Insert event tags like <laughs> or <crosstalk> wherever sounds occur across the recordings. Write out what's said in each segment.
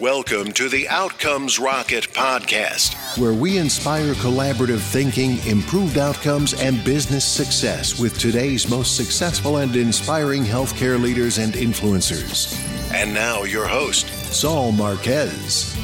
Welcome to the Outcomes Rocket podcast, where we inspire collaborative thinking, improved outcomes, and business success with today's most successful and inspiring healthcare leaders and influencers. And now, your host, Saul Marquez.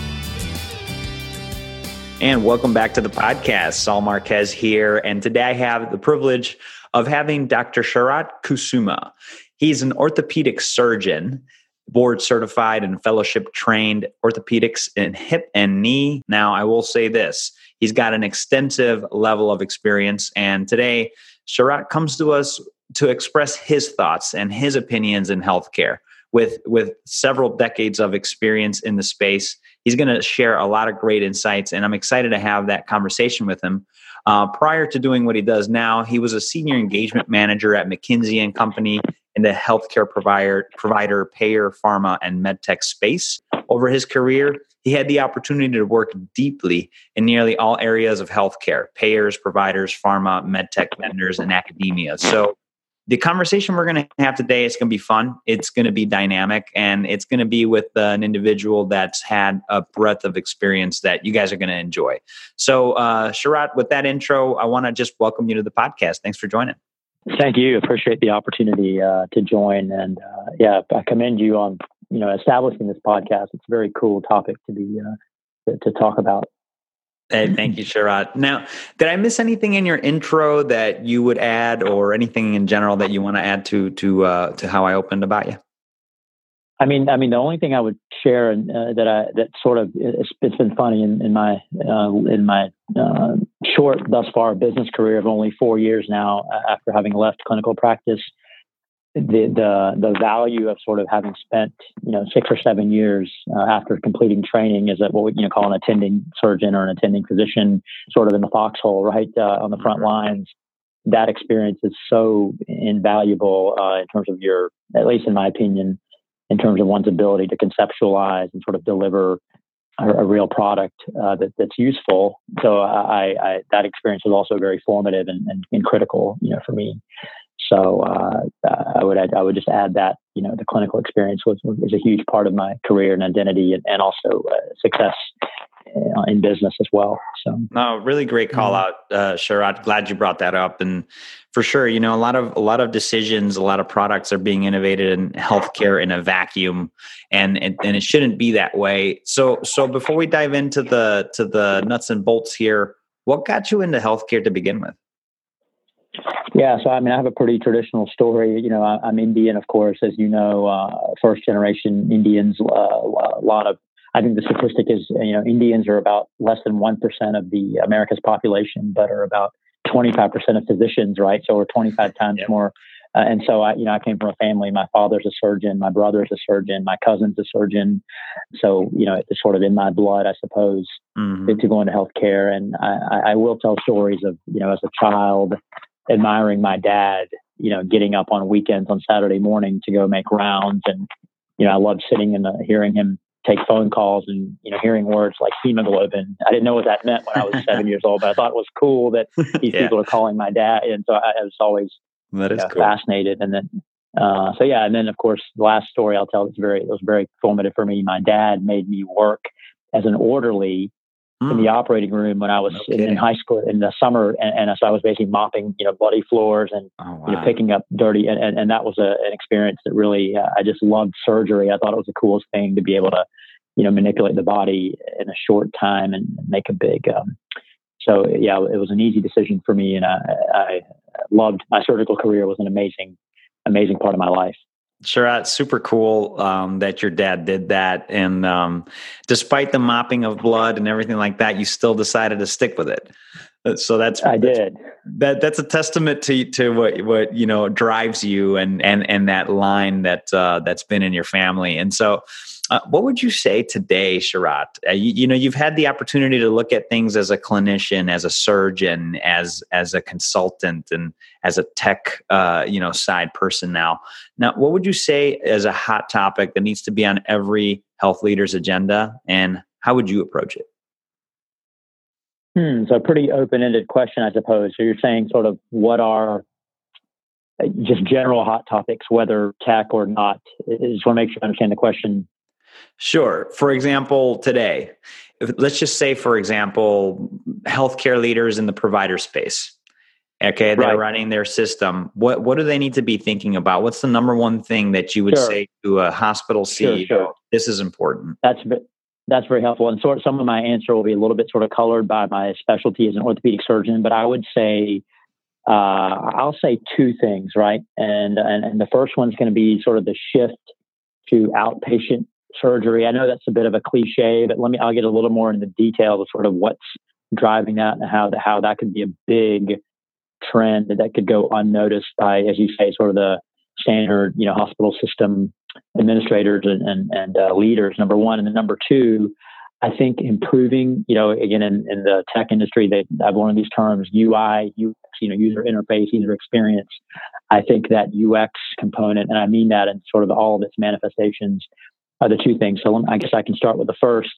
And welcome back to the podcast. Saul Marquez here. And today I have the privilege of having Dr. Sharat Kusuma. He's an orthopedic surgeon board certified and fellowship trained orthopedics in hip and knee. Now, I will say this he's got an extensive level of experience. And today, Sharat comes to us to express his thoughts and his opinions in healthcare. With, with several decades of experience in the space, he's going to share a lot of great insights, and I'm excited to have that conversation with him. Uh, prior to doing what he does now, he was a senior engagement manager at McKinsey and Company in the healthcare provider, provider, payer, pharma, and medtech space. Over his career, he had the opportunity to work deeply in nearly all areas of healthcare payers, providers, pharma, medtech vendors, and academia. So, the conversation we're going to have today is going to be fun. It's going to be dynamic, and it's going to be with uh, an individual that's had a breadth of experience that you guys are going to enjoy. So, uh, Sharat, with that intro, I want to just welcome you to the podcast. Thanks for joining. Thank you. Appreciate the opportunity uh, to join, and uh, yeah, I commend you on you know establishing this podcast. It's a very cool topic to be uh, to, to, talk about. Hey, thank you, Sharat. Now, did I miss anything in your intro that you would add, or anything in general that you want to add to to uh, to how I opened about you? I mean, I mean, the only thing I would share and uh, that I that sort of it's, it's been funny in, in my uh, in my uh, short thus far business career of only four years now after having left clinical practice. The the the value of sort of having spent you know six or seven years uh, after completing training as a what we you know call an attending surgeon or an attending physician, sort of in the foxhole, right uh, on the front mm-hmm. lines. That experience is so invaluable uh, in terms of your, at least in my opinion, in terms of one's ability to conceptualize and sort of deliver a, a real product uh, that, that's useful. So I, I, that experience was also very formative and, and, and critical, you know, for me. So uh, I would I would just add that you know the clinical experience was was a huge part of my career and identity and, and also uh, success uh, in business as well. So, no, really great call out, uh, Sharat. Glad you brought that up, and for sure, you know, a lot of a lot of decisions, a lot of products are being innovated in healthcare in a vacuum, and and, and it shouldn't be that way. So, so before we dive into the to the nuts and bolts here, what got you into healthcare to begin with? Yeah, so I mean, I have a pretty traditional story. You know, I, am Indian, of course, as you know, uh, first generation Indians. Uh, a lot of I think the statistic is, you know, Indians are about less than 1% of the America's population, but are about 25% of physicians, right? So we're 25 times yep. more. Uh, and so I, you know, I came from a family. My father's a surgeon. My brother's a surgeon. My cousin's a surgeon. So, you know, it's sort of in my blood, I suppose, mm-hmm. to, to go into healthcare. And I, I will tell stories of, you know, as a child, admiring my dad, you know, getting up on weekends on Saturday morning to go make rounds. And, you know, I loved sitting and hearing him take phone calls and you know hearing words like hemoglobin. I didn't know what that meant when I was <laughs> seven years old, but I thought it was cool that these yeah. people are calling my dad, and so I, I was always that is know, cool. fascinated. And then uh, so yeah, and then of course the last story I'll tell is very it was very formative for me. My dad made me work as an orderly mm. in the hmm. operating room when I was in, in, high school in the summer, and, and, so I was basically mopping, you know, bloody floors and oh, wow. you know, picking up dirty, and, and, and that was a, an experience that really uh, I just loved surgery. I thought it was the coolest thing to be able to, you know, manipulate the body in a short time and make a big. Um, so yeah, it was an easy decision for me, and I, I loved my surgical career. was an amazing, amazing part of my life. Sure, that's super cool um, that your dad did that. And um, despite the mopping of blood and everything like that, you still decided to stick with it. Uh, so that's I did. That that's a testament to to what what you know drives you and and and that line that uh, that's been in your family. And so, uh, what would you say today, Sharat? Uh, you, you, know, you've had the opportunity to look at things as a clinician, as a surgeon, as as a consultant, and as a tech, uh, you know, side person now. Now, what would you say as a hot topic that needs to be on every health leader's agenda, and how would you approach it? Hmm, so pretty open-ended question, I suppose. So you're saying sort of what are uh, just general hot topics, whether tech or not. I just want to make sure I understand the question Sure. For example, today, let's just say, for example, healthcare leaders in the provider space. Okay, they're right. running their system. What what do they need to be thinking about? What's the number one thing that you would sure. say to a hospital CEO? Sure, sure. This is important. That's that's very helpful. And sort some of my answer will be a little bit sort of colored by my specialty as an orthopedic surgeon, but I would say uh, I'll say two things, right? And and, and the first one's going to be sort of the shift to outpatient surgery. I know that's a bit of a cliche, but let me I'll get a little more into the detail of sort of what's driving that and how the, how that could be a big trend that could go unnoticed by, as you say, sort of the standard, you know, hospital system administrators and and, and uh, leaders. Number one, and then number two, I think improving, you know, again in, in the tech industry, they I've learned these terms UI, UX, you know, user interface, user experience. I think that UX component, and I mean that in sort of all of its manifestations, are the two things. So I guess I can start with the first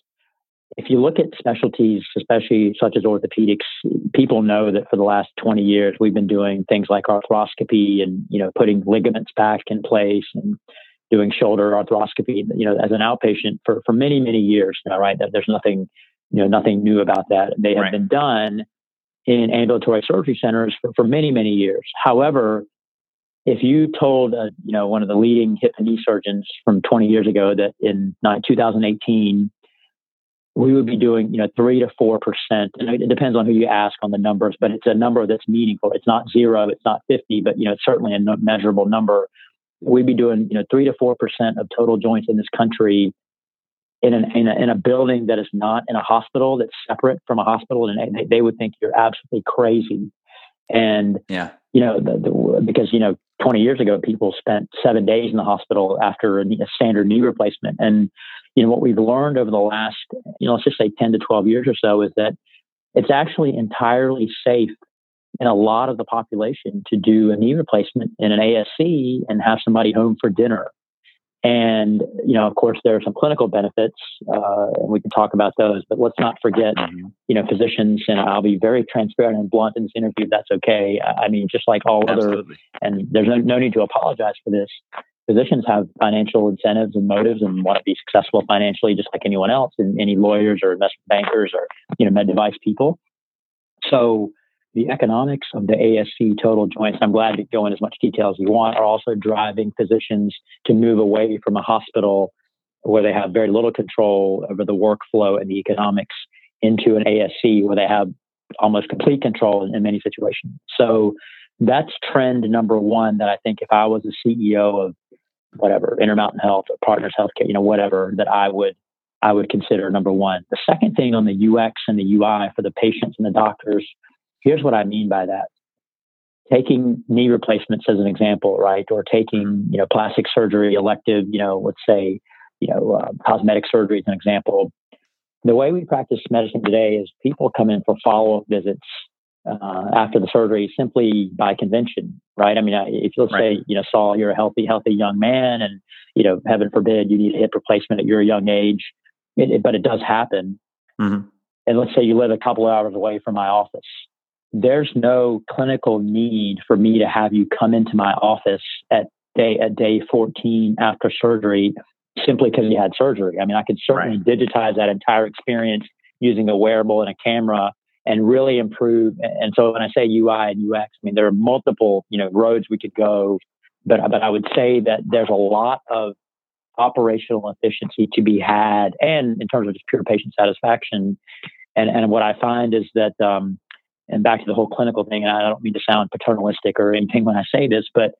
if you look at specialties, especially such as orthopedics, people know that for the last 20 years we've been doing things like arthroscopy and you know putting ligaments back in place and doing shoulder arthroscopy, you know, as an outpatient for for many many years now. Right, that there's nothing you know nothing new about that. They have right. been done in ambulatory surgery centers for, for many many years. However, if you told uh, you know one of the leading hip and knee surgeons from 20 years ago that in 2018 we would be doing, you know, three to four percent. And it depends on who you ask on the numbers, but it's a number that's meaningful. It's not zero, it's not fifty, but you know, it's certainly a measurable number. We'd be doing, you know, three to four percent of total joints in this country in, an, in, a, in a building that is not in a hospital that's separate from a hospital, and they, they would think you're absolutely crazy. And yeah, you know, the, the, because you know, 20 years ago, people spent seven days in the hospital after a, a standard knee replacement, and you know, what we've learned over the last, you know, let's just say 10 to 12 years or so is that it's actually entirely safe in a lot of the population to do a knee replacement in an ASC and have somebody home for dinner. And, you know, of course, there are some clinical benefits, uh, and we can talk about those, but let's not forget, mm-hmm. you know, physicians, and I'll be very transparent and blunt in this interview if that's okay. I mean, just like all Absolutely. other, and there's no, no need to apologize for this physicians have financial incentives and motives and want to be successful financially just like anyone else and any lawyers or investment bankers or you know med device people so the economics of the ASC total joints, I'm glad to go in as much detail as you want, are also driving physicians to move away from a hospital where they have very little control over the workflow and the economics into an ASC where they have almost complete control in, in many situations. So that's trend number one that I think if I was a CEO of whatever Intermountain Health or Partners Healthcare, you know, whatever that I would I would consider number one. The second thing on the UX and the UI for the patients and the doctors, here's what I mean by that. Taking knee replacements as an example, right, or taking you know plastic surgery, elective, you know, let's say you know uh, cosmetic surgery as an example. The way we practice medicine today is people come in for follow up visits uh, after the surgery simply by convention, right? I mean, if you'll right. say, you know, Saul, you're a healthy, healthy young man, and you know, heaven forbid, you need a hip replacement at your young age, it, it, but it does happen. Mm-hmm. And let's say you live a couple of hours away from my office. There's no clinical need for me to have you come into my office at day at day 14 after surgery simply because you had surgery. I mean, I could certainly right. digitize that entire experience using a wearable and a camera and really improve. And so when I say UI and UX, I mean there are multiple you know roads we could go, but but I would say that there's a lot of operational efficiency to be had, and in terms of just pure patient satisfaction. And and what I find is that, um, and back to the whole clinical thing, and I don't mean to sound paternalistic or anything when I say this, but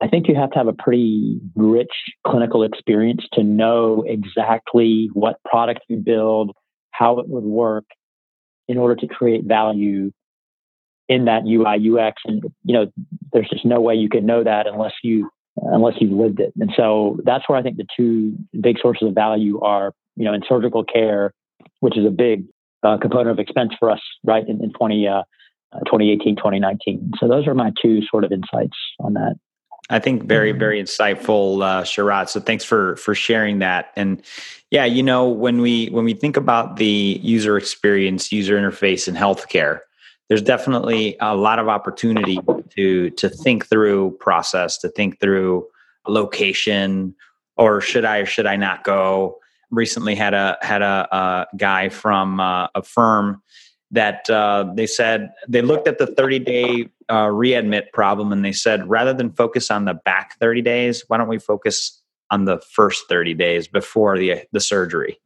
I think you have to have a pretty rich clinical experience to know exactly what product you build, how it would work, in order to create value in that UI UX. And you know, there's just no way you can know that unless you unless you've lived it. And so that's where I think the two big sources of value are. You know, in surgical care, which is a big uh, component of expense for us, right? In, in 20, uh, 2018, 2019. So those are my two sort of insights on that. I think very, very insightful, uh, Sharat. So thanks for for sharing that. And yeah, you know, when we when we think about the user experience, user interface in healthcare, there's definitely a lot of opportunity to to think through process, to think through location, or should I or should I not go? Recently had a had a, a guy from uh, a firm that uh, they said they looked at the 30 day uh, readmit problem and they said rather than focus on the back 30 days, why don't we focus on the first 30 days before the the surgery?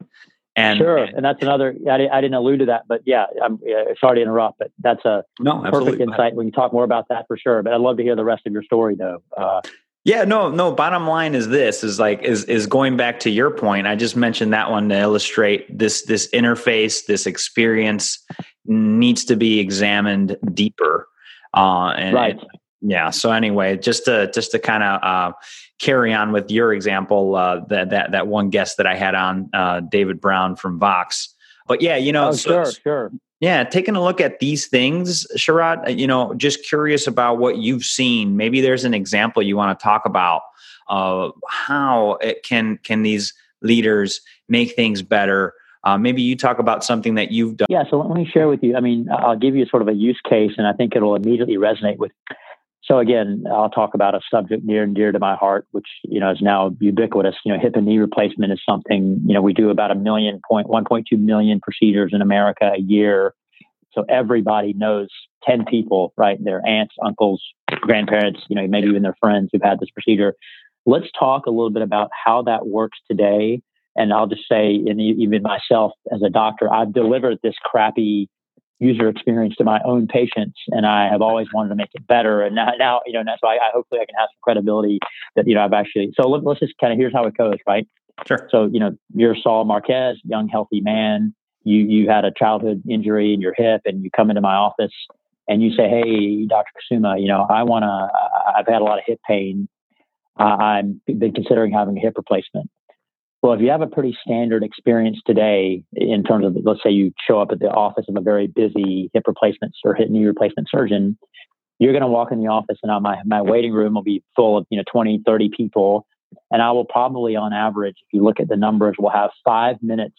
And sure, and that's another. I, I didn't allude to that, but yeah, I'm sorry to interrupt, but that's a no, perfect insight. We can talk more about that for sure. But I'd love to hear the rest of your story, though. Uh, yeah, no, no. Bottom line is this: is like is is going back to your point. I just mentioned that one to illustrate this this interface, this experience needs to be examined deeper. Uh, and, right. And, yeah. So anyway, just to just to kind of uh, carry on with your example, uh, that that that one guest that I had on, uh, David Brown from Vox. But yeah, you know, oh, so, sure, sure. Yeah, taking a look at these things, Sharat, uh, you know, just curious about what you've seen. Maybe there's an example you want to talk about of how it can can these leaders make things better. Uh, maybe you talk about something that you've done. Yeah, so let me share with you. I mean, I'll give you sort of a use case, and I think it'll immediately resonate with so again, I'll talk about a subject near and dear to my heart, which you know is now ubiquitous. You know, hip and knee replacement is something you know we do about a million point one point two million procedures in America a year. So everybody knows ten people, right? Their aunts, uncles, grandparents, you know, maybe even their friends who've had this procedure. Let's talk a little bit about how that works today. And I'll just say, and even myself as a doctor, I've delivered this crappy user experience to my own patients, and I have always wanted to make it better. And now, now you know, that's why I, hopefully I can have some credibility that you know I've actually. So let, us just kind of here's how it goes, right? Sure. So you know, you're Saul Marquez, young healthy man. You you had a childhood injury in your hip, and you come into my office and you say, "Hey, Dr. Kusuma, you know, I want to. I've had a lot of hip pain. Uh, I'm been considering having a hip replacement." Well, if you have a pretty standard experience today in terms of, let's say you show up at the office of a very busy hip replacement or hip knee replacement surgeon, you're going to walk in the office and my, my waiting room will be full of, you know, 20, 30 people. And I will probably, on average, if you look at the numbers, will have five minutes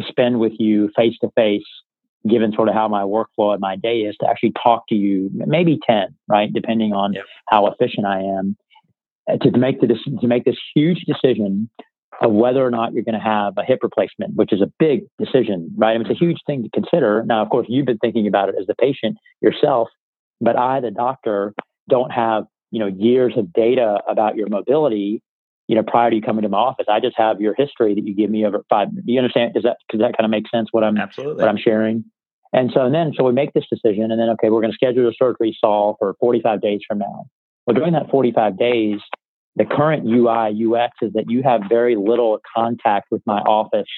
to spend with you face to face, given sort of how my workflow and my day is to actually talk to you, maybe 10, right? Depending on yep. how efficient I am uh, to make the, to make this huge decision of whether or not you're going to have a hip replacement, which is a big decision, right? I mean, it's a huge thing to consider. Now, of course, you've been thinking about it as the patient yourself, but I, the doctor, don't have you know years of data about your mobility. You know, prior to you coming to my office, I just have your history that you give me over five. You understand? Does that does that kind of make sense? What I'm absolutely what I'm sharing. And so and then so we make this decision, and then okay, we're going to schedule a surgery Saul for 45 days from now. Well, during that 45 days, the current UI UX is that you have very little contact with my office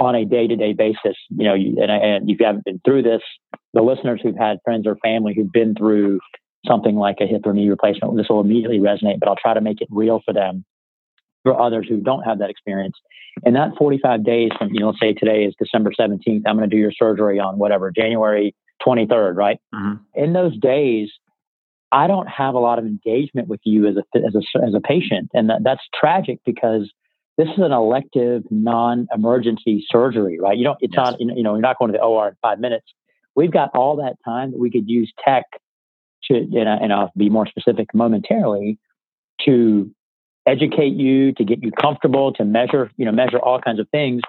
on a day to day basis. You know, you, and, and if you haven't been through this, the listeners who've had friends or family who've been through something like a hip or knee replacement, this will immediately resonate, but I'll try to make it real for them. For others who don't have that experience. And that 45 days from, you know, say today is December 17th, I'm going to do your surgery on whatever, January 23rd, right? Mm-hmm. In those days, I don't have a lot of engagement with you as a as a as a patient, and that, that's tragic because this is an elective, non-emergency surgery, right? You don't. It's yes. not. You know, you're not going to the OR in five minutes. We've got all that time that we could use tech to, and, and I'll be more specific momentarily, to educate you, to get you comfortable, to measure, you know, measure all kinds of things.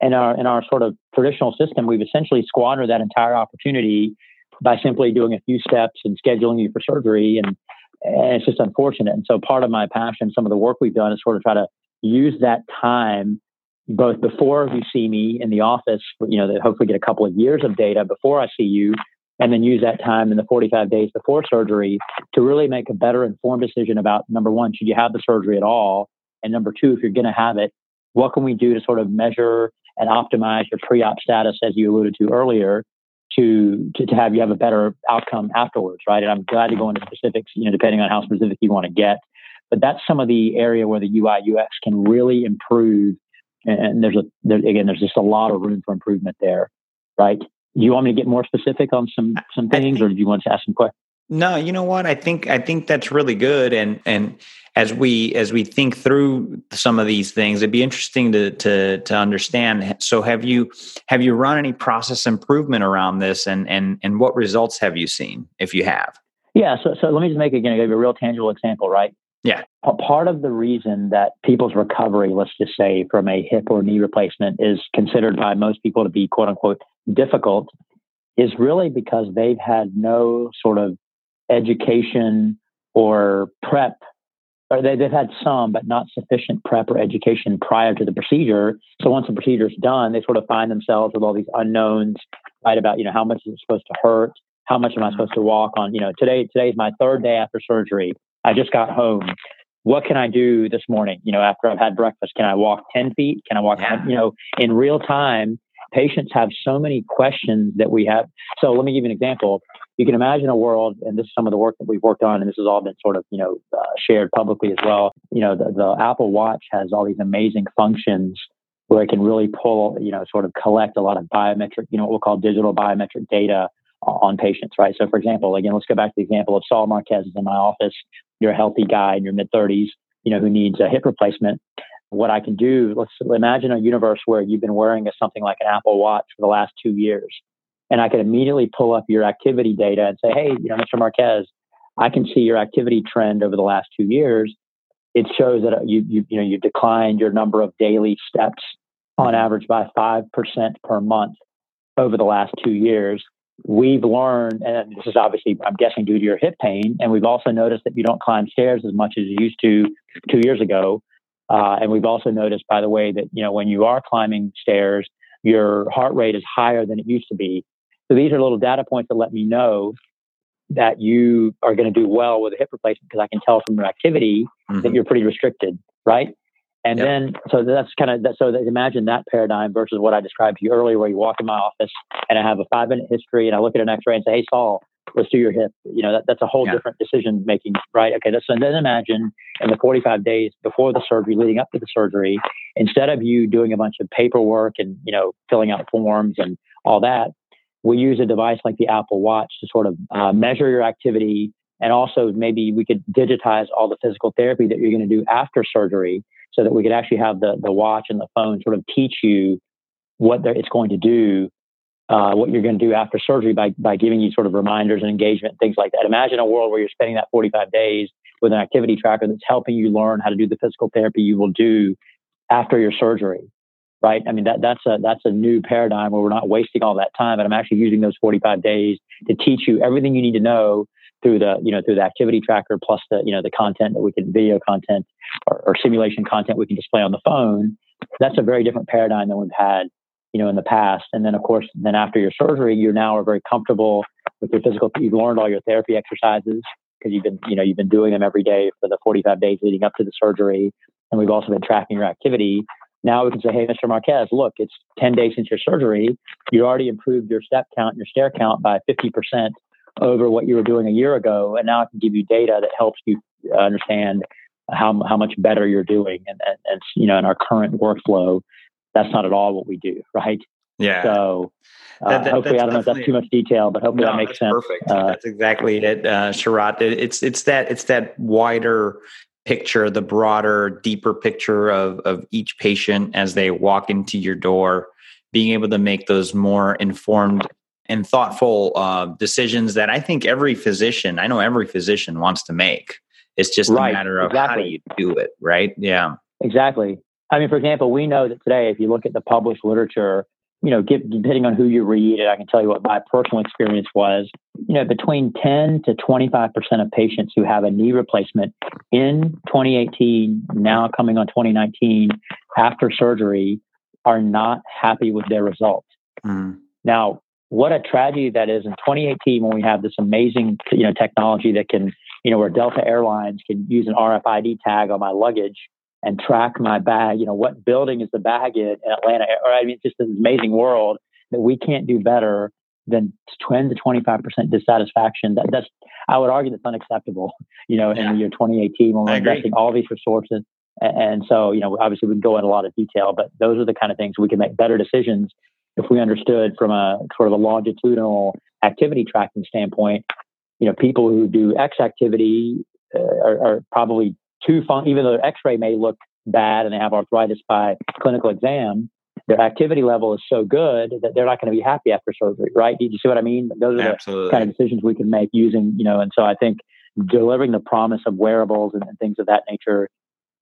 In our in our sort of traditional system, we've essentially squandered that entire opportunity by simply doing a few steps and scheduling you for surgery. And, and it's just unfortunate. And so part of my passion, some of the work we've done is sort of try to use that time both before you see me in the office, you know, that hopefully get a couple of years of data before I see you, and then use that time in the 45 days before surgery to really make a better informed decision about number one, should you have the surgery at all? And number two, if you're going to have it, what can we do to sort of measure and optimize your pre-op status, as you alluded to earlier, to, to, to have you have a better outcome afterwards, right? And I'm glad to go into specifics, you know, depending on how specific you want to get. But that's some of the area where the UI UX can really improve. And there's a there, again, there's just a lot of room for improvement there, right? Do you want me to get more specific on some some things, or do you want to ask some questions? No, you know what? I think I think that's really good, and and as we as we think through some of these things, it'd be interesting to to to understand. So, have you have you run any process improvement around this, and and and what results have you seen if you have? Yeah. So so let me just make again I give you a real tangible example, right? Yeah. A part of the reason that people's recovery, let's just say from a hip or knee replacement, is considered by most people to be quote unquote difficult is really because they've had no sort of education or prep or they, have had some, but not sufficient prep or education prior to the procedure. So once the procedure is done, they sort of find themselves with all these unknowns, right? About you know how much is it supposed to hurt, how much am I supposed to walk on? You know, today today's my third day after surgery. I just got home. What can I do this morning? You know, after I've had breakfast, can I walk ten feet? Can I walk? Yeah. You know, in real time, patients have so many questions that we have. So let me give you an example. You can imagine a world, and this is some of the work that we've worked on, and this has all been sort of, you know, uh, shared publicly as well. You know, the, the Apple Watch has all these amazing functions where it can really pull, you know, sort of collect a lot of biometric, you know, what we'll call digital biometric data on patients, right? So, for example, again, let's go back to the example of Saul Marquez is in my office. You're a healthy guy in your mid 30s, you know, who needs a hip replacement what I can do. Let's imagine a universe where you've been wearing a, something like an Apple Watch for the last two years. And I can immediately pull up your activity data and say, hey, you know, Mr. Marquez, I can see your activity trend over the last two years. It shows that you, you, you know, you've declined your number of daily steps on average by 5% per month over the last two years. We've learned, and this is obviously, I'm guessing, due to your hip pain, and we've also noticed that you don't climb stairs as much as you used to two years ago. Uh, and we've also noticed, by the way, that you know when you are climbing stairs, your heart rate is higher than it used to be. So these are little data points that let me know that you are going to do well with a hip replacement because I can tell from your activity mm-hmm. that you're pretty restricted, right? And yep. then, so that's kind of that. So imagine that paradigm versus what I described to you earlier, where you walk in my office and I have a five minute history and I look at an X ray and say, "Hey, Saul, let's do your hip. You know, that, that's a whole yeah. different decision making, right? Okay, That's, so then imagine in the 45 days before the surgery, leading up to the surgery, instead of you doing a bunch of paperwork and, you know, filling out forms and all that, we use a device like the Apple Watch to sort of uh, measure your activity. And also, maybe we could digitize all the physical therapy that you're going to do after surgery so that we could actually have the, the watch and the phone sort of teach you what it's going to do uh, what you're going to do after surgery by, by giving you sort of reminders and engagement, things like that. Imagine a world where you're spending that 45 days with an activity tracker that's helping you learn how to do the physical therapy you will do after your surgery, right? I mean, that, that's a, that's a new paradigm where we're not wasting all that time, and I'm actually using those 45 days to teach you everything you need to know through the, you know, through the activity tracker plus the, you know, the content that we can video content or, or simulation content we can display on the phone. That's a very different paradigm than we've had you know, in the past. And then, of course, then after your surgery, you now are very comfortable with your physical. You've learned all your therapy exercises because you've been, you know, you've been doing them every day for the 45 days leading up to the surgery. And we've also been tracking your activity. Now we can say, hey, Mr. Marquez, look, it's 10 days since your surgery. You already improved your step count, your stair count by 50% over what you were doing a year ago. And now I can give you data that helps you understand how, how much better you're doing and, and, and you know, in our current workflow that's not at all what we do, right? Yeah. So uh, that, that, hopefully, I don't know if that's too much detail, but hopefully no, that makes sense. Perfect. Uh, that's exactly it, uh, Sharat. It, it's it's that it's that wider picture, the broader, deeper picture of of each patient as they walk into your door, being able to make those more informed and thoughtful uh, decisions that I think every physician, I know every physician wants to make. It's just right. a matter of exactly. how do you do it, right? Yeah. Exactly. I mean, for example, we know that today, if you look at the published literature, you know, give, depending on who you read, I can tell you what my personal experience was, you know, between 10 to 25% of patients who have a knee replacement in 2018, now coming on 2019, after surgery, are not happy with their results. Mm. Now, what a tragedy that is in 2018 when we have this amazing, you know, technology that can, you know, where Delta Airlines can use an RFID tag on my luggage and track my bag. You know, what building is the bag in, in Atlanta? Or I mean, it's just an amazing world that we can't do better than 10 to 25 percent dissatisfaction. That, that's I would argue that's unacceptable. <laughs> You know, yeah. in the year 2018 when we're investing all these resources. And, and so, you know, obviously we can go in a lot of detail, but those are the kind of things we can make better decisions if we understood from a sort of a longitudinal activity tracking standpoint. You know, people who do X activity uh, are, are probably too fun, even though X-ray may look bad and they have arthritis by clinical exam, their activity level is so good that they're not going to be happy after surgery, right? Do you see what I mean? Those are Absolutely. the kind of decisions we can make using, you know, and so I think delivering the promise of wearables and, and things of that nature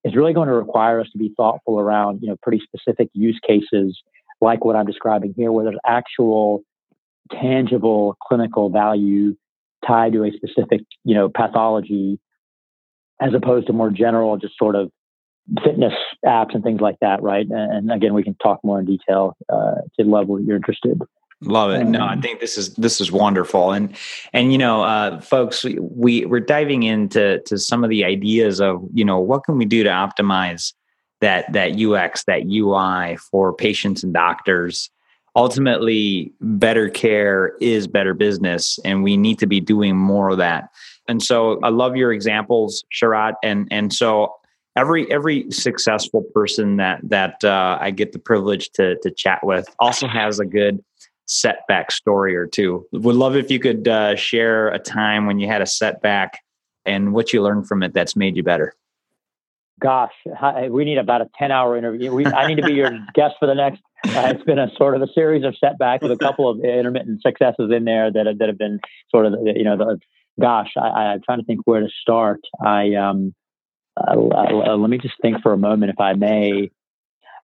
is really going to require us to be thoughtful around, you know, pretty specific use cases like what I'm describing here, where there's actual tangible clinical value tied to a specific, you know, pathology, as opposed to more general, just sort of fitness apps and things like that, right? And, and again, we can talk more in detail uh, to the level you're interested. Love it. No, I think this is this is wonderful, and and you know, uh, folks, we we're diving into to some of the ideas of you know what can we do to optimize that that UX that UI for patients and doctors. Ultimately, better care is better business, and we need to be doing more of that. And so, I love your examples, Sharat, and and so every every successful person that that uh, I get the privilege to to chat with also has a good setback story or two. Would love if you could uh, share a time when you had a setback and what you learned from it that's made you better. Gosh, we need about a 10 hour interview. We, I need to be your <laughs> guest for the next. Uh, it's been a sort of a series of setbacks with a couple of intermittent successes in there that have, that have been sort of, you know, the, gosh, I, am trying to think where to start. I, um, uh, uh, let me just think for a moment, if I may.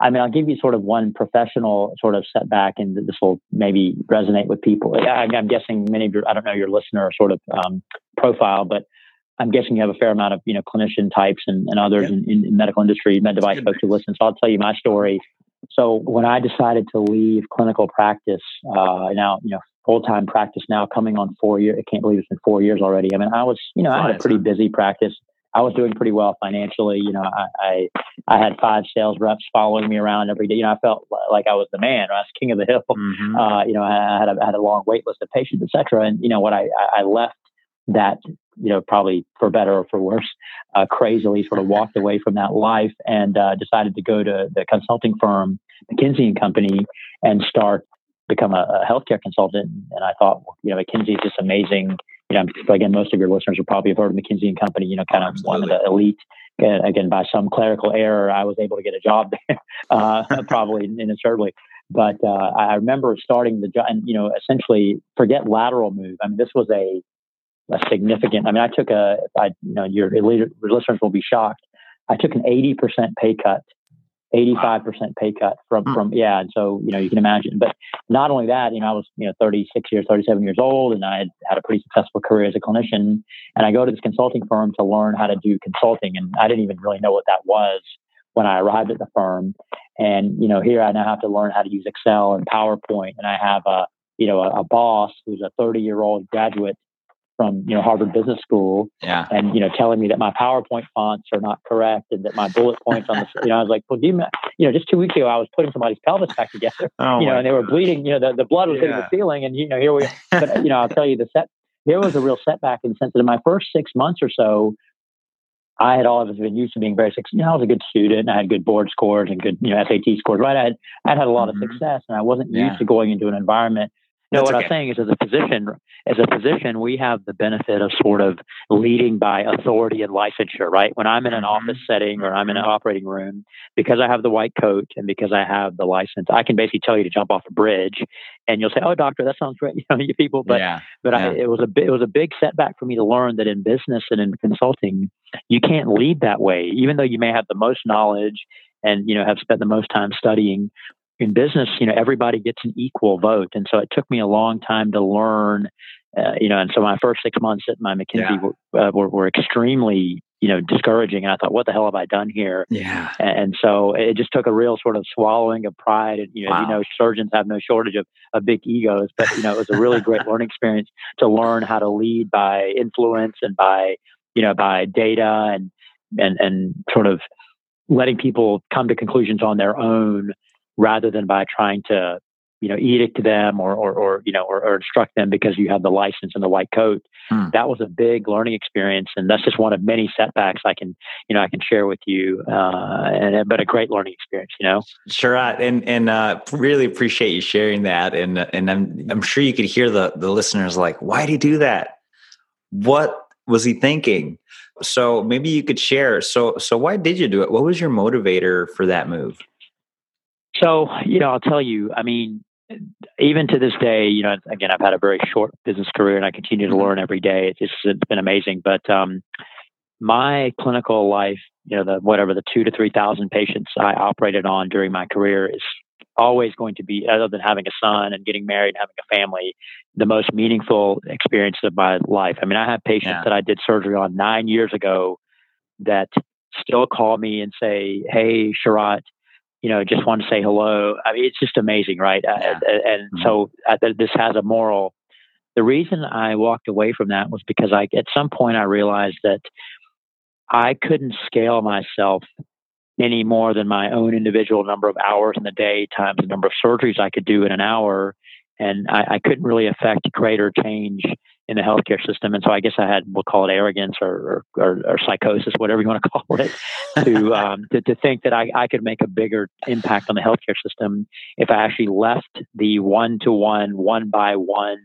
I mean, I'll give you sort of one professional sort of setback, and this will maybe resonate with people. I, am guessing many of your, I don't know your listener sort of um, profile, but I'm guessing you have a fair amount of you know clinician types and, and others yeah. in, in, medical industry, med device folks who listen. So I'll tell you my story. So when I decided to leave clinical practice, uh, now you know full time practice now coming on four years. I can't believe it's been four years already. I mean, I was you know I had a pretty busy practice. I was doing pretty well financially. You know, I, I, I had five sales reps following me around every day. You know, I felt like I was the man. I was king of the hill. Mm-hmm. Uh, you know, I had a, I had a long wait list of patients, etc. And you know, what I, I left that, you know, probably for better or for worse, uh, crazily sort of walked away from that life and uh, decided to go to the consulting firm McKinsey and Company and start become a, a healthcare consultant. And I thought, you know, McKinsey is just amazing you know, again, most of your listeners will probably have heard of McKinsey and Company, you know, kind of Absolutely. one of the elite. Uh, again, by some clerical error, I was able to get a job <laughs> there, uh, <laughs> probably inadvertently. But uh, I remember starting the job, and you know, essentially, forget lateral move. I mean, this was a a significant. I mean, I took a. I, you know, your, your listeners will be shocked. I took an eighty percent pay cut 85% pay cut from, hmm. from, yeah. And so, you know, you can imagine, but not only that, you know, I was, you know, 36 years, 37 years old and I had had a pretty successful career as a clinician. And I go to this consulting firm to learn how to do consulting. And I didn't even really know what that was when I arrived at the firm. And, you know, here I now have to learn how to use Excel and PowerPoint. And I have a, you know, a, a boss who's a 30 year old graduate from you know Harvard Business School, yeah. and you know telling me that my PowerPoint fonts are not correct and that my bullet points on the you know I was like, well, do you, you know just two weeks ago I was putting somebody's pelvis back together, oh you know, and they were bleeding, you know, the, the blood was yeah. hitting the ceiling, and you know here we, but you know I'll tell you the set there was a real setback in the sense that in my first six months or so. I had always been used to being very successful. You know, I was a good student. I had good board scores and good, you know, SAT scores. Right, I had I had a lot mm-hmm. of success, and I wasn't yeah. used to going into an environment no, what okay. I'm saying is, as a physician, as a physician, we have the benefit of sort of leading by authority and licensure, right? When I'm in an mm-hmm. office setting or I'm in an operating room, because I have the white coat and because I have the license, I can basically tell you to jump off a bridge, and you'll say, "Oh, doctor, that sounds great," <laughs> you know, you people. But yeah. but yeah. I, it was a it was a big setback for me to learn that in business and in consulting, you can't lead that way, even though you may have the most knowledge and you know have spent the most time studying in business, you know, everybody gets an equal vote. And so it took me a long time to learn, uh, you know, and so my first six months at my McKinsey yeah. were, uh, were, were, extremely, you know, discouraging. And I thought, what the hell have I done here? Yeah. And, so it just took a real sort of swallowing of pride. And, you know, wow. you know, surgeons have no shortage of, of big egos, but, you know, it was a really great learning experience to learn how to lead by influence and by, you know, by data and, and, and sort of letting people come to conclusions on their own rather than by trying to you know edict them or or, or you know or, or, instruct them because you have the license and the white coat. Hmm. that was a big learning experience and that's just one of many setbacks i can you know i can share with you uh, and but a great learning experience you know? Sure and and uh, really appreciate you sharing that and and i'm i'm sure you could hear the the listeners like why did he do that? What was he thinking? So maybe you could share. So so why did you do it? What was your motivator for that move so, you know, I'll tell you, I mean, even to this day, you know, again, I've had a very short business career and I continue to mm-hmm. learn every day. It's, just, it's been amazing. But um, my clinical life, you know, the whatever the two to 3,000 patients I operated on during my career is always going to be, other than having a son and getting married and having a family, the most meaningful experience of my life. I mean, I have patients yeah. that I did surgery on nine years ago that still call me and say, Hey, Sharat, you know, just want to say hello. I mean, it's just amazing, right? Uh, yeah. Uh, and mm-hmm. so uh, this has a moral. The reason I walked away from that was because I, at some point, I realized that I couldn't scale myself any more than my own individual number of hours in the day times the number of surgeries I could do in an hour. And I, I couldn't really affect greater change in the healthcare system. And so I guess I had, we'll call it arrogance or, or, or psychosis, whatever you want to <laughs> call it, to, um, to, to, think that I, I could make a bigger impact on the healthcare system if I actually left the one to one, one by one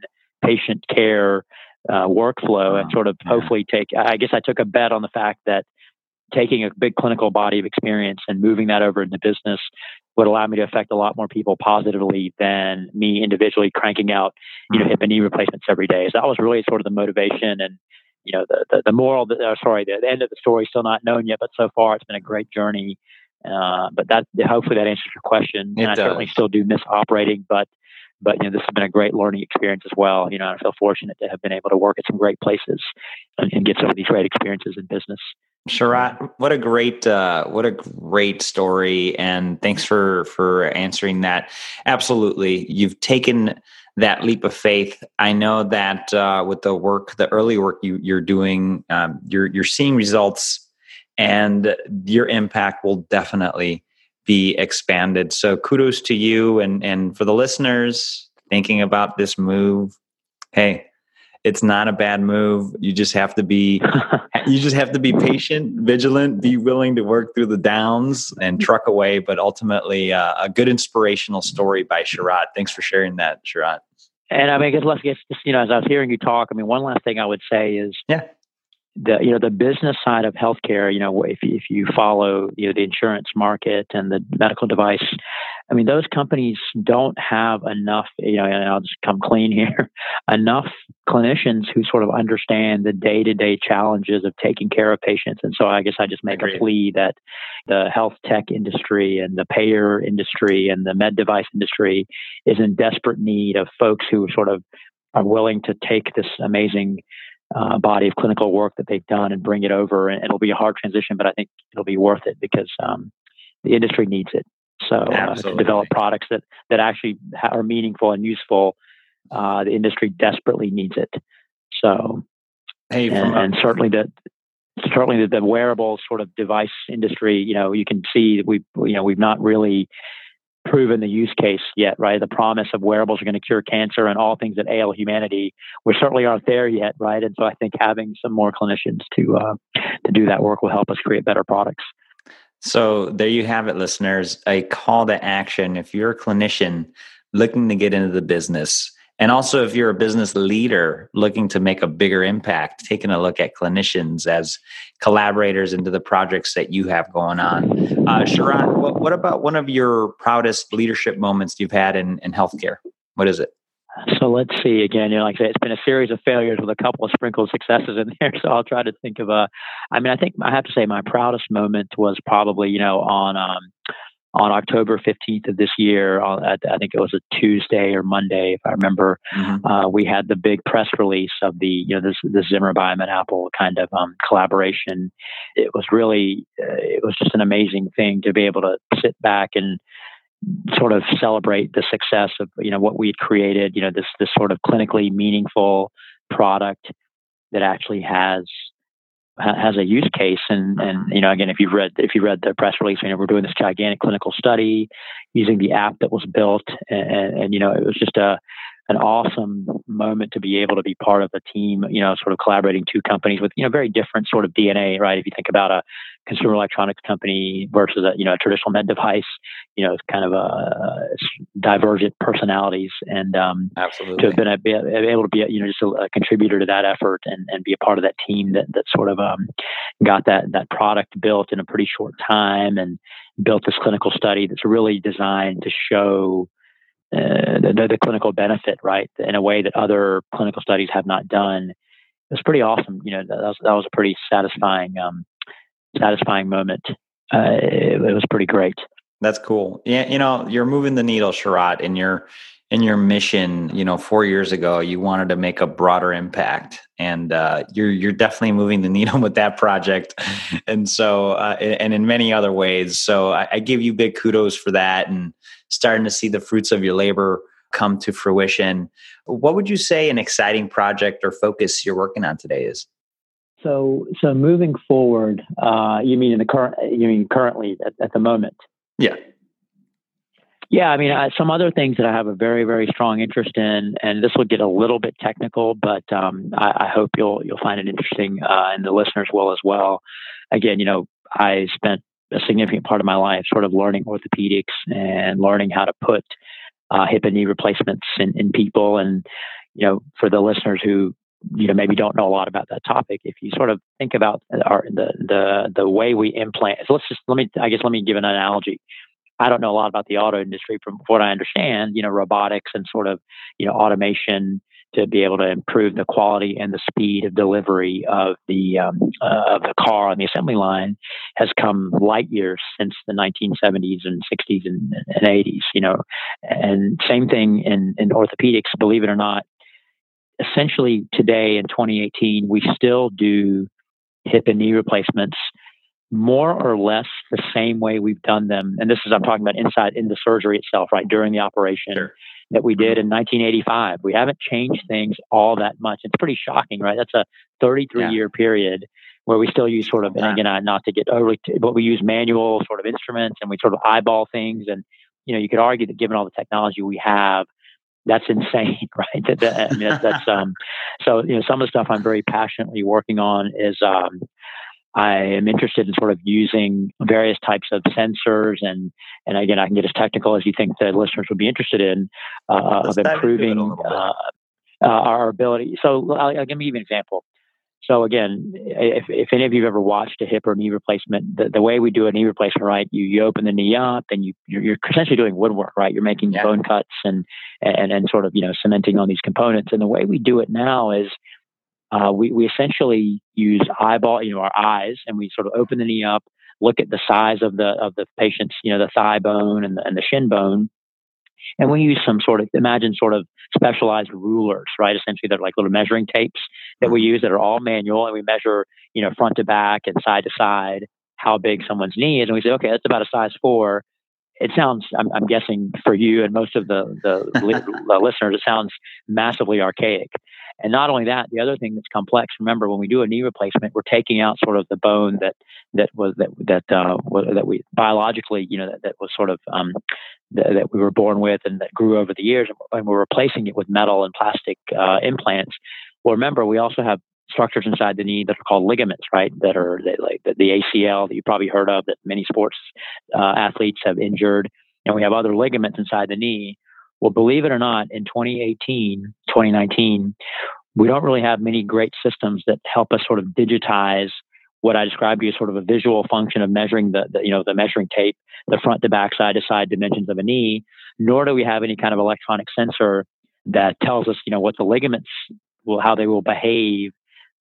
patient care uh, workflow and sort of hopefully take, I guess I took a bet on the fact that taking a big clinical body of experience and moving that over into business would allow me to affect a lot more people positively than me individually cranking out, you know, mm-hmm. hip and knee replacements every day. So that was really sort of the motivation and, you know, the, the, the moral, the, uh, sorry, the, the, end of the story still not known yet, but so far it's been a great journey. Uh, but that, hopefully that answers your question. It and I certainly still do miss operating, but, but, you know, this has been a great learning experience as well. You know, I feel fortunate to have been able to work at some great places and, and get some of these great experiences in business. Sharat, what a great uh, what a great story, and thanks for for answering that. Absolutely, you've taken that leap of faith. I know that uh, with the work, the early work you, you're doing, um, you're you're seeing results, and your impact will definitely be expanded. So kudos to you, and and for the listeners thinking about this move. Hey, it's not a bad move. You just have to be <laughs> you just have to be patient, vigilant, be willing to work through the downs and truck away. But ultimately, uh, a good inspirational story by Sharat. Thanks for sharing that, Sharat. And I mean, I guess you know, as I was hearing you talk, I mean, one last thing I would say is, yeah, the you know the business side of healthcare you know if you, if you follow you know the insurance market and the medical device i mean those companies don't have enough you know and i'll just come clean here <laughs> enough clinicians who sort of understand the day-to-day challenges of taking care of patients. And so i guess i just make a plea that the health tech industry and the payer industry and the med device industry is in desperate need of folks who sort of are willing to take this amazing uh, body of clinical work that they've done and bring it over. And it'll be a hard transition, but I think it'll be worth it because um, the industry needs it. So uh, to develop products that that actually are meaningful and useful, uh, the industry desperately needs it. So, hey, and, and certainly the certainly the, the wearable sort of device industry. You know, you can see that we you know we've not really proven the use case yet, right? The promise of wearables are going to cure cancer and all things that ail humanity. We certainly aren't there yet, right? And so I think having some more clinicians to uh, to do that work will help us create better products. So there you have it, listeners. A call to action. If you're a clinician looking to get into the business, and also, if you're a business leader looking to make a bigger impact, taking a look at clinicians as collaborators into the projects that you have going on. Uh, Sharat, what, what, about one of your proudest leadership moments you've had in, in healthcare? What is it? So let's see again. You know, like I said, it's been a series of failures with a couple of sprinkled successes in <laughs> there. So I'll try to think of a. I mean, I think I have to say my proudest moment was probably you know on um, on October 15th of this year, I think it was a Tuesday or Monday, if I remember, mm-hmm. uh, we had the big press release of the, you know, this, the Zimmer Biomet Apple kind of um, collaboration. It was really, uh, it was just an amazing thing to be able to sit back and sort of celebrate the success of, you know, what we had created, you know, this, this sort of clinically meaningful product that actually has has a use case. And and you know again if you've read if you read the press release you know we're doing this gigantic clinical study using the app that was built. And, and you know it was just a an awesome moment to be able to be part of a team, you know, sort of collaborating two companies with, you know, very different sort of DNA, right? If you think about a consumer electronics company versus a, you know, a traditional med device, you know, it's kind of a divergent personalities and um, Absolutely. to have been a, be able to be, a, you know, just a, a, contributor to that effort and, and be a part of that team that, that sort of um, got that, that product built in a pretty short time and built this clinical study that's really designed to show uh, the, the, clinical benefit, right, in a way that other clinical studies have not done. It was pretty awesome. You know, that was, that was a pretty satisfying, um, satisfying moment. Uh, it, it, was pretty great. That's cool. Yeah, you know, you're moving the needle, Sharat, in your in your mission. You know, four years ago, you wanted to make a broader impact, and uh, you're you're definitely moving the <laughs> needle with that project. and so, uh, and in many other ways. So, I, I give you big kudos for that, and starting to see the fruits of your labor come to fruition. What would you say an exciting project or focus you're working on today is? So, so moving forward, uh, you mean in the current? You mean currently at, at the moment? Yeah. Yeah, I mean, uh, some other things that I have a very, very strong interest in, and this will get a little bit technical, but um, I, I, hope you'll you'll find it interesting, uh, and the listeners will as well. Again, you know, I spent a significant part of my life sort of learning orthopedics and learning how to put uh, hip and knee replacements in, in people, and you know, for the listeners who you know maybe don't know a lot about that topic if you sort of think about our the the the way we implant so let's just let me i guess let me give an analogy I don't know a lot about the auto industry. From what I understand, you know, robotics and sort of, you know, automation to be able to improve the quality and the speed of delivery of the um, uh, of the car on the assembly line has come light years since the 1970s and 60s and, and 80s. You know, and same thing in in orthopedics. Believe it or not, essentially today in 2018, we still do hip and knee replacements more or less the same way we've done them. And this is, I'm talking about inside in the surgery itself, right? During the operation sure. That we did in 1985. We haven't changed things all that much. It's pretty shocking, right? That's a 33 yeah. year period where we still use sort of, and again, not to get overly, but we use manual sort of instruments and we sort of eyeball things. And, you know, you could argue that given all the technology we have, that's <laughs> insane, right? That, that, I mean, that's, that's um, so you know some of the stuff I'm very passionately working on is um, I am interested in sort of using various types of sensors and and again I can get as technical as you think the listeners would be interested in uh, of improving uh, uh, our ability. So I'll, I'll give you an example. So again, if, if any of you have ever watched a hip or knee replacement, the, the way we do a knee replacement, right? You, you open the knee up and you, you're, you're essentially doing woodwork, right? You're making yeah. bone cuts and, and, and sort of, you know, cementing on these components. And the way we do it now is uh, we, we essentially use eyeball, you know, our eyes, and we sort of open the knee up, look at the size of the of the patient's, you know, the thigh bone and the, and the shin bone, and we use some sort of imagine sort of specialized rulers, right? Essentially, they're like little measuring tapes that we use that are all manual, and we measure, you know, front to back and side to side how big someone's knee is, and we say, okay, that's about a size four. It sounds, I'm, I'm guessing, for you and most of the the <laughs> listeners, it sounds massively archaic. And not only that, the other thing that's complex. Remember, when we do a knee replacement, we're taking out sort of the bone that that was that that uh, that we biologically, you know, that, that was sort of um, that, that, we were born with and that grew over the years, and we're replacing it with metal and plastic uh, implants. Well, remember, we also have structures inside the knee that are called ligaments, right? That are they, like the, the, ACL that you probably heard of that many sports uh, athletes have injured, and we have other ligaments inside the knee well, believe it or not, in 2018, 2019, we don't really have many great systems that help us sort of digitize what I described to you as sort of a visual function of measuring the, the, you know the measuring tape, the front to back, side to side dimensions of a knee. Nor do we have any kind of electronic sensor that tells us you know what the ligaments will how they will behave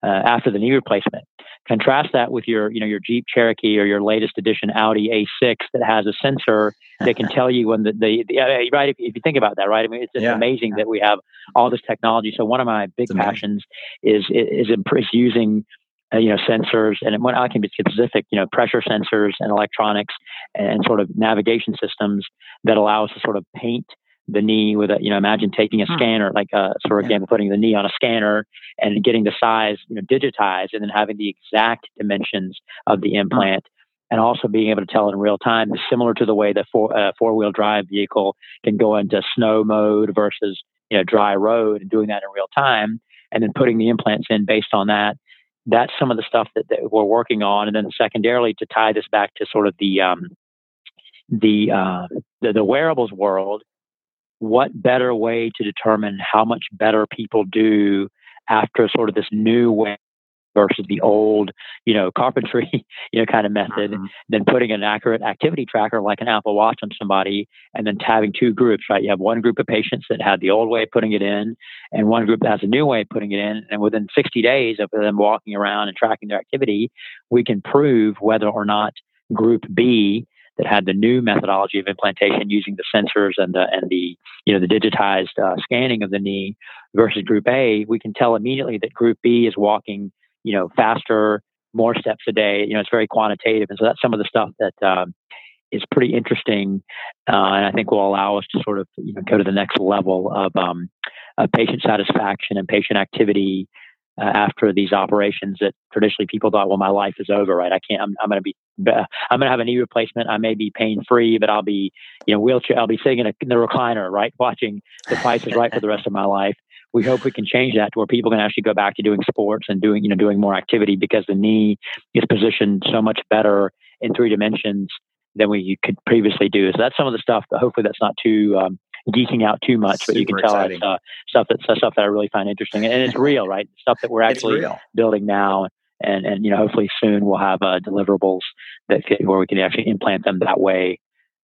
uh, after the knee replacement. Contrast that with your, you know, your Jeep Cherokee or your latest edition Audi A6 that has a sensor that can tell you when the, the, the uh, right. If, if, you think about that, right? I mean, it's, yeah. amazing that we have all this technology. So one of my big passions is is, is using uh, you know sensors and when I can be specific, you know, pressure sensors and electronics and sort of navigation systems that allow us to sort of paint the knee with a, you know, imagine taking a hmm. scanner, like a, uh, for example, putting the knee on a scanner and getting the size, you know, digitized and then having the exact dimensions of the hmm. implant. And also being able to tell in real time is similar to the way the four uh, four wheel drive vehicle can go into snow mode versus you know dry road and doing that in real time, and then putting the implants in based on that. That's some of the stuff that, that we're working on, and then secondarily to tie this back to sort of the um, the, uh, the the wearables world what better way to determine how much better people do after sort of this new way versus the old, you know, carpentry, <laughs> you know, kind of method, Mhm. then putting an accurate activity tracker like an Apple Watch on somebody, and then having two groups, right? You have one group of patients that had the old way of putting it in, and one group that has a new way of putting it in. And within 60 days of them walking around and tracking their activity, we can prove whether or not group B that had the new methodology of implantation using the sensors and the and the you know the digitized uh, scanning of the knee versus group A, we can tell immediately that group B is walking you know faster, more steps a day. You know, it's very quantitative, and so that's some of the stuff that um, is pretty interesting, uh, and I think will allow us to sort of you know go to the next level of, um, of patient satisfaction and patient activity. Uh, after these operations that traditionally people thought, well, my life is over, right? I can't, I'm, I'm going to be, I'm going to have a knee replacement. I may be pain free, but I'll be, you know, wheelchair, I'll be sitting in, a, in the recliner, right? <laughs> Watching the price is right for the rest of my life. We hope we can change that to where people can actually go back to doing sports and doing, you know, doing more activity because the knee is positioned so much better in three dimensions than we could previously do. So that's some of the stuff that hopefully that's not too um, geeking out too much, but you can tell it's uh, stuff that stuff that I really find interesting, and it's real, right? Stuff that we're actually building now, and and you know hopefully soon we'll have uh, deliverables that can, where we can actually implant them that way.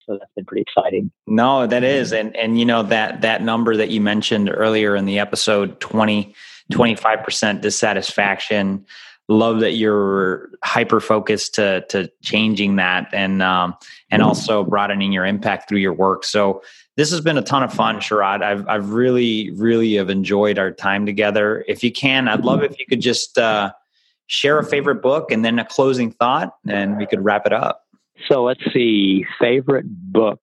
So that's been pretty exciting. No, that is. And and you know that that number that you mentioned earlier in the episode 20 25% dissatisfaction. Love that you're hyper focused to to changing that and um and also broadening your impact through your work. So this has been a ton of fun, Sharat. I've I've really, really have enjoyed our time together. If you can, I'd love if you could just uh share a favorite book and then a closing thought and we could wrap it up. So let's see. Favorite book.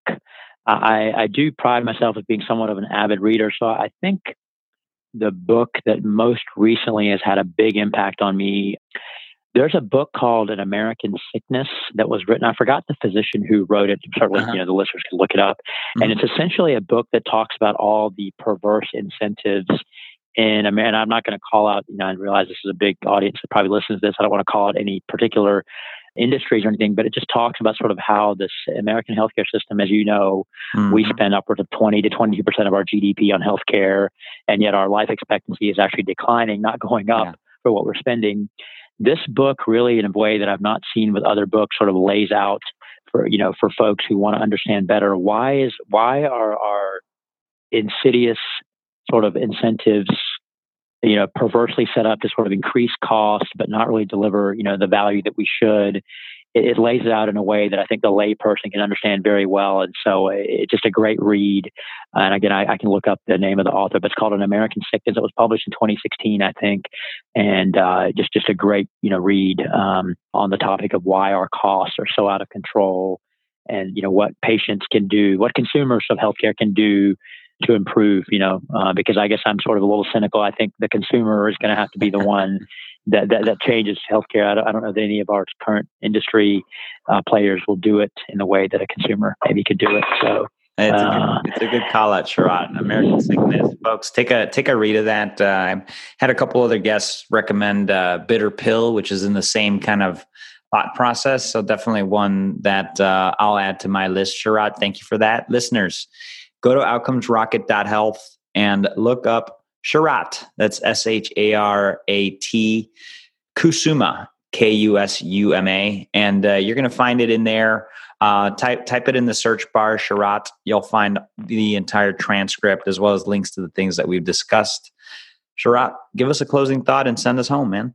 I, I do pride myself as being somewhat of an avid reader. So I think the book that most recently has had a big impact on me. There's a book called An American Sickness that was written. I forgot the physician who wrote it. Certainly, Uh-huh. you know, the listeners can look it up. And it's essentially a book that talks about all the perverse incentives in America. And I'm not going to call out, you know, I realize this is a big audience that probably listens to this. I don't want to call out any particular industries or anything, but it just talks about sort of how this American healthcare system, as you know, we Mhm. spend upwards of 20 to 22% of our GDP on healthcare, and yet our life expectancy is actually declining, not going up Yeah. for what we're spending. This book really, in a way that I've not seen with other books, sort of lays out for you know for folks who want to understand better why is why are our insidious sort of incentives you know perversely set up to sort of increase cost but not really deliver you know the value that we should it, it lays it out in a way that I think the layperson can understand very well. And so uh, it's just a great read. And again, I, I can look up the name of the author, but it's called An American Sickness. It was published in 2016, I think, and uh, just just a great you know read um, on the topic of why our costs are so out of control, and you know what patients can do, what consumers of healthcare can do to improve. You know, uh, because I guess I'm sort of a little cynical. I think the consumer is going to have to be the one that, that, that changes healthcare. I don't, I don't know that any of our current industry uh, players will do it in the way that a consumer maybe could do it. So It's, a Uh, good, it's a good call out, Sharat. American Sickness, folks. Take a take a read of that. Uh, I had a couple other guests recommend uh, Bitter Pill, which is in the same kind of thought process. So definitely one that uh, I'll add to my list. Sharat, thank you for that. Listeners, go to outcomesrocket.health and look up Sharat. That's S H A R A T Kusuma, K U S U M A. And uh, you're going to find it in there. Uh, type type it in the search bar, Sharat. You'll find the entire transcript as well as links to the things that we've discussed. Sharat, give us a closing thought and send us home, man.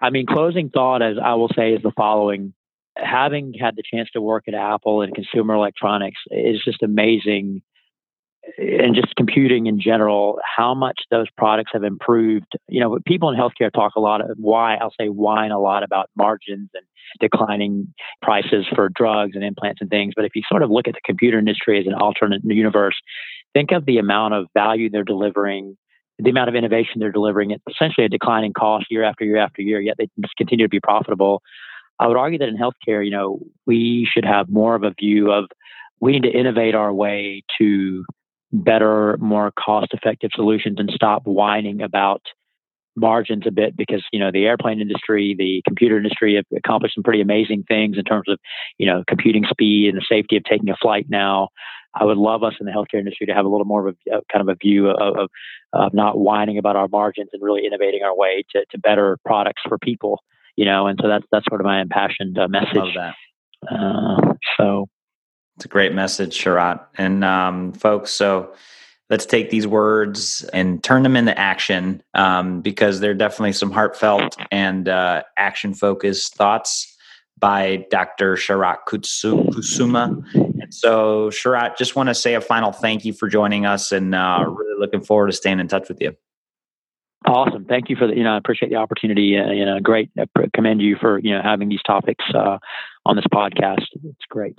I mean, closing thought, as I will say, is the following. Having had the chance to work at Apple and consumer electronics is just amazing. And just computing in general, how much those products have improved. You know, people in healthcare talk a lot of why, I'll say whine a lot about margins and declining prices for drugs and implants and things. But if you sort of look at the computer industry as an alternate universe, think of the amount of value they're delivering the amount of innovation they're delivering at essentially a declining cost year after year after year, yet they just continue to be profitable. I would argue that in healthcare, you know, we should have more of a view of we need to innovate our way to better, more cost effective solutions and stop whining about margins a bit because you know the airplane industry the computer industry have accomplished some pretty amazing things in terms of you know computing speed and the safety of taking a flight now I would love us in the healthcare industry to have a little more of a kind of a view of, of, of not whining about our margins and really innovating our way to, to better products for people. You know, and so that's that's sort of my impassioned uh, message. Love that. Uh, so it's a great message, Sharat. And um, folks, so let's take these words and turn them into action um, because they're definitely some heartfelt and uh, action focused thoughts by Dr. Sharat Kusuma. And so, Sharat, just want to say a final thank you for joining us and uh, really looking forward to staying in touch with you. Awesome. Thank you for the, you know, I appreciate the opportunity. Uh, you know, great. I commend you for, you know, having these topics uh, on this podcast. It's great.